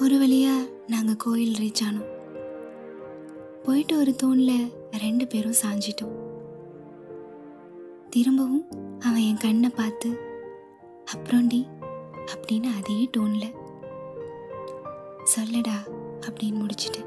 ஒரு வழியாக நாங்கள் கோயில் ரீச் ஆனோம். போயிட்டு ஒரு தூணில் ரெண்டு பேரும் சாஞ்சிட்டோம். திரும்பவும் அவன் என் கண்ணை பார்த்து அப்புறம்டி அப்படின்னு அதே டோனில் சொல்லடா அப்படின்னு முடிச்சிட்டு.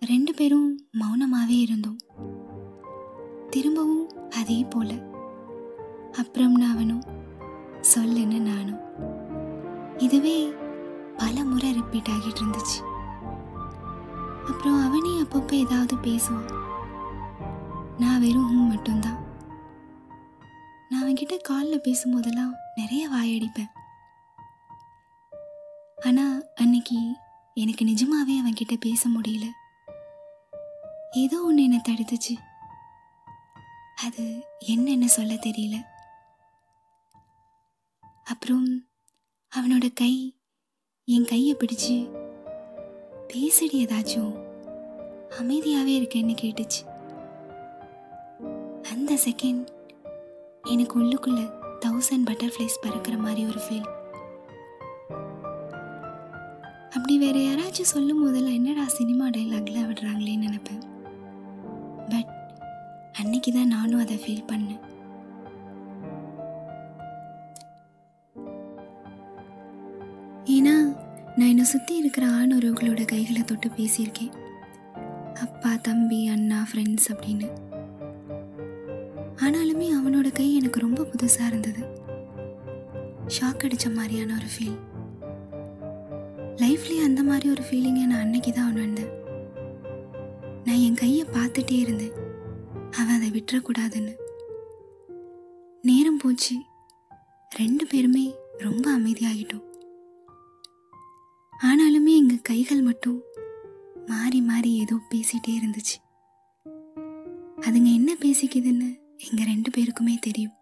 ரெண்டு பேரும் மௌனமாகவே இருந்தோம். திரும்பவும் அதே போல நான் அவனும் சொல்லுன்னு நானும். இதுவே பல முறை ரிப்பீட் ஆகிட்டு இருந்துச்சு. அப்புறம் அவனே அப்பப்போ ஏதாவது பேசுவான். நான் வெறும் ஹூ மட்டும்தான். நான் அவன்கிட்ட காலில் பேசும்போதெல்லாம் நிறைய வாயடிப்பேன். ஆனால் அன்னைக்கு எனக்கு நிஜமாவே அவன்கிட்ட பேச முடியல. ஏதோ ஒன்று என்னை தடுத்துச்சு. அது என்னென்ன சொல்ல தெரியல. அப்புறம் அவனோட கை என் கையை பிடிச்சு பேசடி ஏதாச்சும். அமைதியாகவே இருக்கேன்னு கேட்டுச்சு. அந்த செகண்ட் எனக்கு உள்ளுக்குள்ள தௌசண்ட் பட்டர்ஃப்ளைஸ் பறக்கிற மாதிரி ஒரு ஃபீல் அப்படி வேற யாராச்சும் சொல்லும் போதெல்லாம் என்னடா சினிமா டைலாக்ல விடுறாங்களேன்னு நினைப்பேன். பட் அன்னைக்கு தான் நானும் அதை ஃபீல் பண்ணேன். என்னை சுற்றி இருக்கிற ஆணுறவுகளோட கைகளை தொட்டு பேசியிருக்கேன். அப்பா தம்பி அண்ணா ஃப்ரெண்ட்ஸ் அப்படின்னு. ஆனாலுமே அவனோட கை எனக்கு ரொம்ப புதுசாக இருந்தது. ஷாக் அடித்த மாதிரியான ஒரு ஃபீல் லைஃப்லேயே அந்த மாதிரி ஒரு ஃபீலிங்கை நான் அன்னைக்கு தான் உணர்ந்தேன். நான் என் கையை பார்த்துட்டே இருந்தேன். அவன் அதை விட்டுறக்கூடாதுன்னு. நேரம் போச்சு. ரெண்டு பேருமே ரொம்ப அமைதியாகிட்டோம் ஆனாலுமே எங்கள் கைகள் மட்டும் மாறி மாறி ஏதோ பேசிட்டே இருந்துச்சு. அதுங்க என்ன பேசிக்குதுன்னு எங்கள் ரெண்டு பேருக்குமே தெரியும்.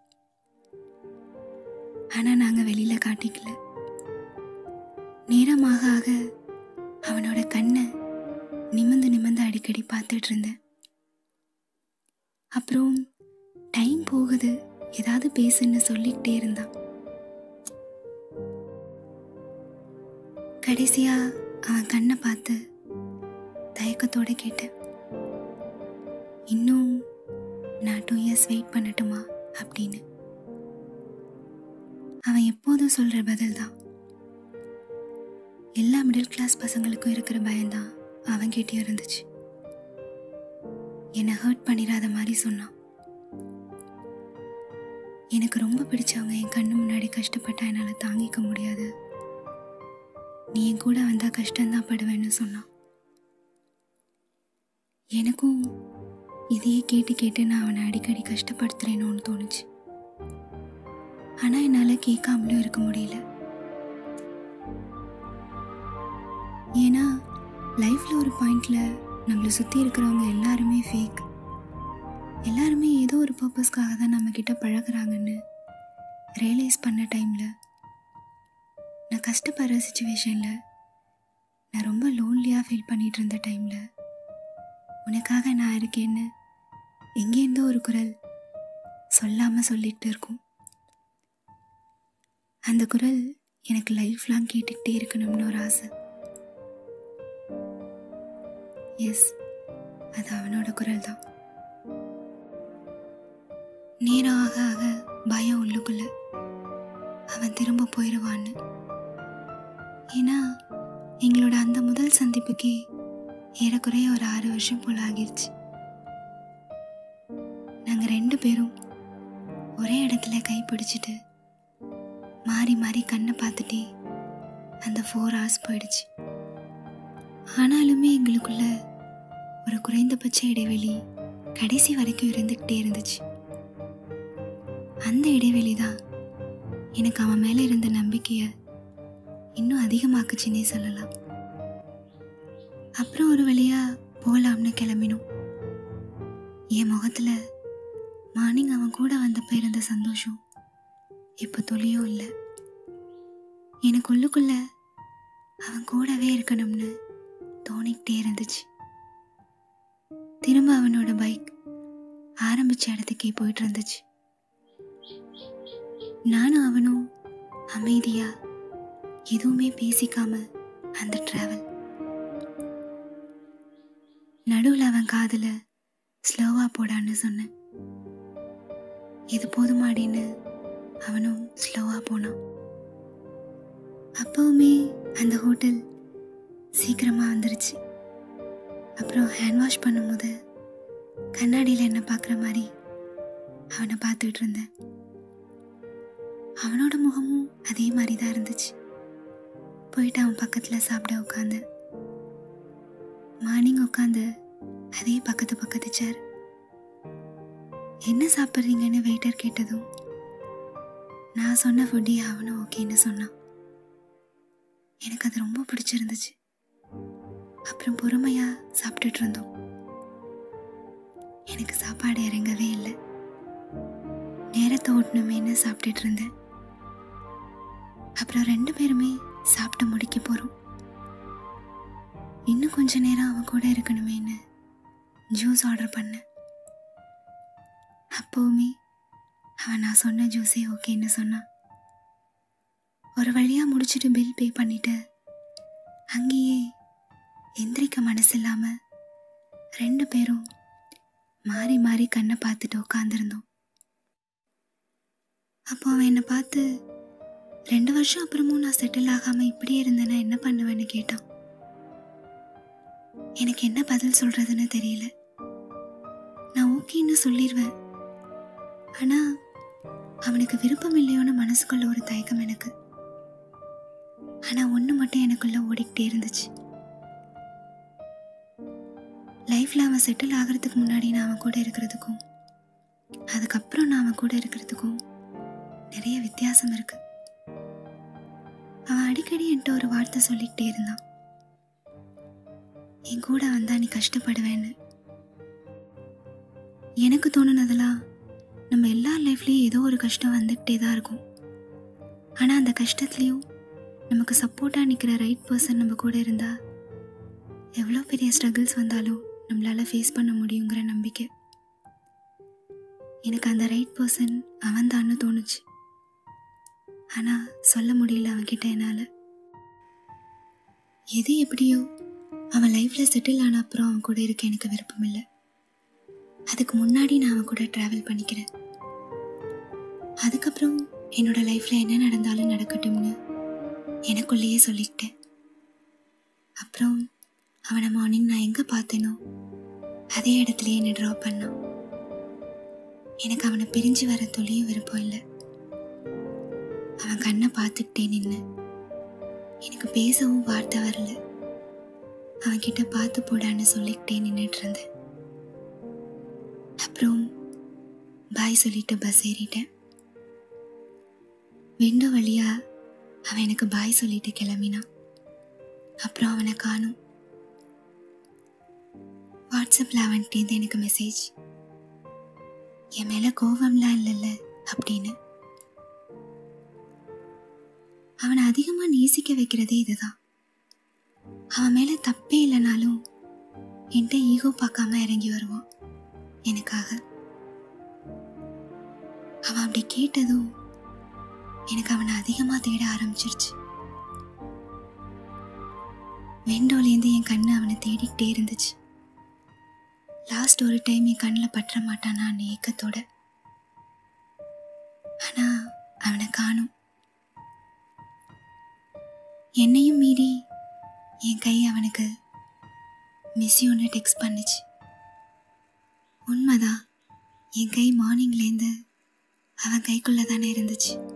ஆனால் நாங்கள் வெளியில் காட்டிக்கல. நேரமாக ஆக அவனோட கண்ணை நிமிந்து நிமிந்து அடிக்கடி பார்த்துட்டு இருந்தேன். அப்புறம் டைம் போகுது ஏதாவது பேசுன்னு சொல்லிக்கிட்டே இருந்தான். கடைசியாக அவன் கண்ணை பார்த்து தயக்கத்தோடு கேட்டேன். இன்னும் நான் டூ இயர்ஸ் வெயிட் பண்ணட்டுமா? அப்படின்னு. அவன் எப்போதும் சொல்கிற பதில் தான் எல்லா மிடில் கிளாஸ் பசங்களுக்கும் இருக்கிற பயம்தான் அவன்கிட்டயும் இருந்துச்சு. என்னை ஹர்ட் பண்ணிடாத மாதிரி சொன்னான். எனக்கு ரொம்ப பிடிச்சவங்க என் கண்ணு முன்னாடி கஷ்டப்பட்டா என்னால் தாங்கிக்க முடியாது. நீ என் கூட வந்தா கஷ்டம்தான் படுவேன்னு சொன்னான் எனக்கும் இதையே கேட்டு கேட்டு நான் அவனை அடிக்கடி கஷ்டப்படுத்துறேனோன்னு தோணுச்சு. ஆனால் என்னால் கேட்காமலும் இருக்க முடியல. ஏன்னா லைஃப்பில் ஒரு பாயிண்டில் நம்மளை சுற்றி இருக்கிறவங்க எல்லாருமே ஃபேக் எல்லாருமே ஏதோ ஒரு பர்பஸ்க்காக தான் நம்மக்கிட்ட பழகுறாங்கன்னு ரியலைஸ் பண்ண டைமில் நான் கஷ்டப்படுற சுச்சுவேஷனில் நான் ரொம்ப லோன்லியாக ஃபீல் பண்ணிகிட்டு இருந்த டைமில் உனக்காக நான் இருக்கேன்னு எங்கேருந்தோ ஒரு குரல் சொல்லாமல் சொல்லிட்டு இருக்கும். அந்த குரல் எனக்கு லைஃப் லாங் கேட்டுக்கிட்டே இருக்கணும்னு ஒரு ஆசை. எஸ் அது அவனோட குரல் தான் நேரம் ஆக ஆக பயம் உள்ளுக்குள்ள அவன் திரும்ப போயிடுவான்னு ஏன்னா எங்களோட அந்த முதல் சந்திப்புக்கே ஏறக்குறைய ஒரு ஆறு வருஷம் போல ஆகிருச்சு. நாங்கள் ரெண்டு பேரும் ஒரே இடத்துல கை பிடிச்சிட்டு மாறி மாறி கண்ணை பார்த்துட்டே அந்த ஃபோர் ஹவர்ஸ் போயிடுச்சு. ஆனாலுமே எங்களுக்குள்ள ஒரு குறைந்தபட்ச இடைவெளி கடைசி வரைக்கும் இருந்துக்கிட்டே இருந்துச்சு. அந்த இடைவெளி தான் எனக்கு அவன் மேலே இருந்த நம்பிக்கையை இன்னும் அதிகமாக்குச்சுன்னே சொல்லலாம். அப்புறம் ஒரு வழியாக போகலாம்னு கிளம்பினோம். என் முகத்தில் மார்னிங் அவன் கூட வந்தப்போ இருந்த சந்தோஷம். இப்போ துளியும் இல்லை. எனக்கு உள்ளுக்குள்ள அவன் கூடவே இருக்கணும்னு தோணிக்கிட்டே இருந்துச்சு. திரும்ப அவனோட பைக் ஆரம்பிச்ச இடத்துக்கே போயிட்டு இருந்துச்சு. நானும் அவனும் அமைதியாக எதுவுமே பேசிக்காம அந்த டிராவல் நடுவில் அவன் காதில் ஸ்லோவாக போடான்னு சொன்னேன். இது போதுமாடின்னு அவனும் ஸ்லோவாக போனான். அப்போவுமே அந்த ஹோட்டல் சீக்கிரமாக வந்துருச்சு. அப்புறம் ஹேண்ட் வாஷ் பண்ணும்போது கண்ணாடியில் என்ன பார்க்குற மாதிரி அவனை பார்த்துட்டு இருந்தேன். அவனோட முகமும் அதே மாதிரி தான் இருந்துச்சு. போயிட்டு அவன் பக்கத்தில் சாப்பிட உட்காந்தேன் மார்னிங் உட்காந்து அதே பக்கத்து பக்கத்து சேர் என்ன சாப்பிட்றீங்கன்னு வெயிட்டர் கேட்டதும் நான் சொன்ன ஃபுட்டே அவனும் ஓகேன்னு சொன்னான். எனக்கு அது ரொம்ப பிடிச்சிருந்துச்சு. அப்புறம் பொறுமையாக சாப்பிட்டுட்டு இருந்தோம். எனக்கு சாப்பாடு இறங்கவே இல்லை. நேரத்தை ஓட்டணுமேன்னு சாப்பிட்டுட்டு இருந்தேன். அப்புறம் ரெண்டு பேருமே சாப்பிட்டு முடிக்க போகிறோம் இன்னும் கொஞ்ச நேரம் அவன் கூட இருக்கணுமேன்னு ஜூஸ் ஆர்டர் பண்ணேன். அப்போவுமே அவன் நான் சொன்ன ஜூஸே ஓகேன்னு சொன்னான். ஒரு வழியாக முடிச்சுட்டு பில் பே பண்ணிட்டு அங்கேயே எந்திரிக்க மனசு இல்லாமல் ரெண்டு பேரும் மாறி மாறி கண்ணை பார்த்துட்டு உட்காந்துருந்தோம் அப்போ அவன் என்னை பார்த்து ரெண்டு வருஷம் அப்புறமும் நான் செட்டில் ஆகாமல் இப்படியே இருந்தேன்னா என்ன பண்ணுவேன்னு கேட்டான். எனக்கு என்ன பதில் சொல்கிறதுன்னு தெரியல. நான் ஓகேன்னு சொல்லிடுவேன் ஆனால் அவனுக்கு விருப்பம் இல்லையோன்னு மனசுக்குள்ள ஒரு தயக்கம் எனக்கு. ஆனால் ஒன்று மட்டும் எனக்குள்ள ஓடிக்கிட்டே இருந்துச்சு. லைஃப்பில் அவன் செட்டில் ஆகிறதுக்கு முன்னாடி நான் அவன் கூட இருக்கிறதுக்கும் அதுக்கப்புறம் நான் அவன் கூட இருக்கிறதுக்கும் நிறைய வித்தியாசம் இருக்குது அவன் அடிக்கடி என்கிட்ட ஒரு வார்த்தை சொல்லிக்கிட்டே இருந்தான். என் கூட வந்தா நீ கஷ்டப்படுவேன்னு. எனக்கு தோணுனதெல்லாம் நம்ம எல்லா லைஃப்லேயும் ஏதோ ஒரு கஷ்டம் வந்துக்கிட்டே தான் இருக்கும். ஆனால் அந்த கஷ்டத்துலேயும் நமக்கு சப்போர்ட்டாக நிற்கிற ரைட் பர்சன் நம்ம கூட இருந்தால் எவ்வளோ பெரிய ஸ்ட்ரகிள்ஸ் வந்தாலும் நம்மளால் ஃபேஸ் பண்ண முடியுங்கிற நம்பிக்கை. எனக்கு அந்த ரைட் பர்சன் அவன்தான்னு தோணுச்சு. ஆனால் சொல்ல முடியல அவன்கிட்ட என்னால். எது எப்படியோ அவன் லைஃப்பில் செட்டில் ஆன அப்புறம் அவன் கூட இருக்க எனக்கு விருப்பம் இல்லை அதுக்கு முன்னாடி நான் அவன் கூட ட்ராவல் பண்ணிக்கிறேன். அதுக்கப்புறம் என்னோட லைஃப்பில் என்ன நடந்தாலும் நடக்கட்டும்னு எனக்குள்ளேயே சொல்லிக்கிட்டேன். அப்புறம் அவனை மார்னிங் நான் எங்கே பார்த்தேனோ அதே இடத்துலயே என்னை ட்ராப் பண்ணான். எனக்கு அவனை பிரிஞ்சு வர துளியும் விருப்பம் இல்லை. அவன் கண்ணை பார்த்துக்கிட்டே நின்று எனக்கு பேசவும் வார்த்தை வரல. அவன்கிட்ட பார்த்து போடான்னு சொல்லிக்கிட்டே நின்றுட்டு இருந்தேன். அப்புறம் பாய் சொல்லிட்டு பஸ் ஏறிட்டேன். விண்டோ வழியா அவன் எனக்கு பாய் சொல்லிட்டு கிளம்பினான். அப்புறம் அவனை காணும். வாட்ஸ்அப்பில் அவன்கிட்டேருந்து எனக்கு மெசேஜ் என் மேலே கோவம்லாம் இல்லைல்ல அப்படின்னு. அவனை அதிகமாக நேசிக்க வைக்கிறதே இதுதான். அவன் மேலே தப்பே இல்லைனாலும் என்கிட்ட ஈகோ பார்க்காம இறங்கி வருவான். எனக்காக. அவன் அப்படி கேட்டதும் எனக்கு அவனை அதிகமாக தேட ஆரம்பிச்சிருச்சு. விண்டோலேருந்து என் கண்ணு அவனை தேடிக்கிட்டே இருந்துச்சு. லாஸ்ட் ஒரு டைம் என் கண்ணில் பற்ற மாட்டானான்னு ஏக்கத்தோட. ஆனால் அவனை காணும். என்னையும் மீறி என் கை அவனுக்கு மிஸ்யூன்னு டெக்ஸ்ட் பண்ணுச்சு. உண்மைதான் என் கை மார்னிங்லேருந்து அவன் கைக்குள்ளே தானே இருந்துச்சு.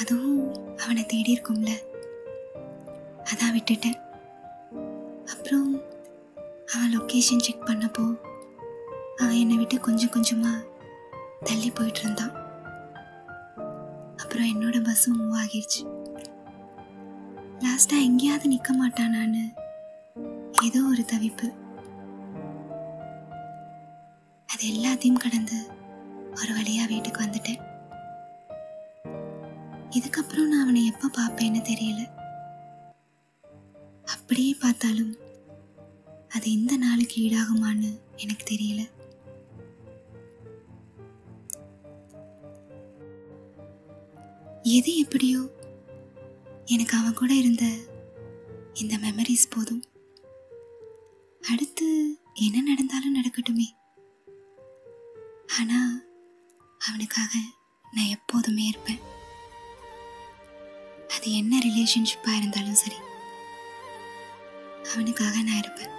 அதுவும் அவனை தேடி இருக்கும்ல. அதான் விட்டுட்டேன். அப்புறம் அவன் லொக்கேஷன் செக் பண்ணப்போ அவன் என்னை விட்டு கொஞ்சம் கொஞ்சமாக தள்ளி போயிட்டு இருந்தான். அப்புறம் என்னோட பஸ்ஸும் மூவ் ஆகிருச்சு. லாஸ்ட்டாக எங்கேயாவது நிற்க மாட்டானான்னு. ஏதோ ஒரு தவிப்பு. அது எல்லாத்தையும் கடந்து ஒரு வழியாக வீட்டுக்கு வந்துட்டேன். இதுக்கப்புறம் நான் அவனை எப்போ பார்ப்பேன்னு தெரியல. அப்படியே பார்த்தாலும் அது இந்த நாளுக்கு ஈடாகுமான்னு எனக்கு தெரியல. எது எப்படியோ எனக்கு அவன் கூட இருந்த இந்த மெமரிஸ் போதும். அடுத்து என்ன நடந்தாலும் நடக்கட்டுமே. ஆனால் அவனுக்காக நான் எப்போதுமே இருப்பேன். அது என்ன ரிலேஷன்ஷிப்பாக இருந்தாலும் சரி. அவனுக்காக நான் இருப்பேன்.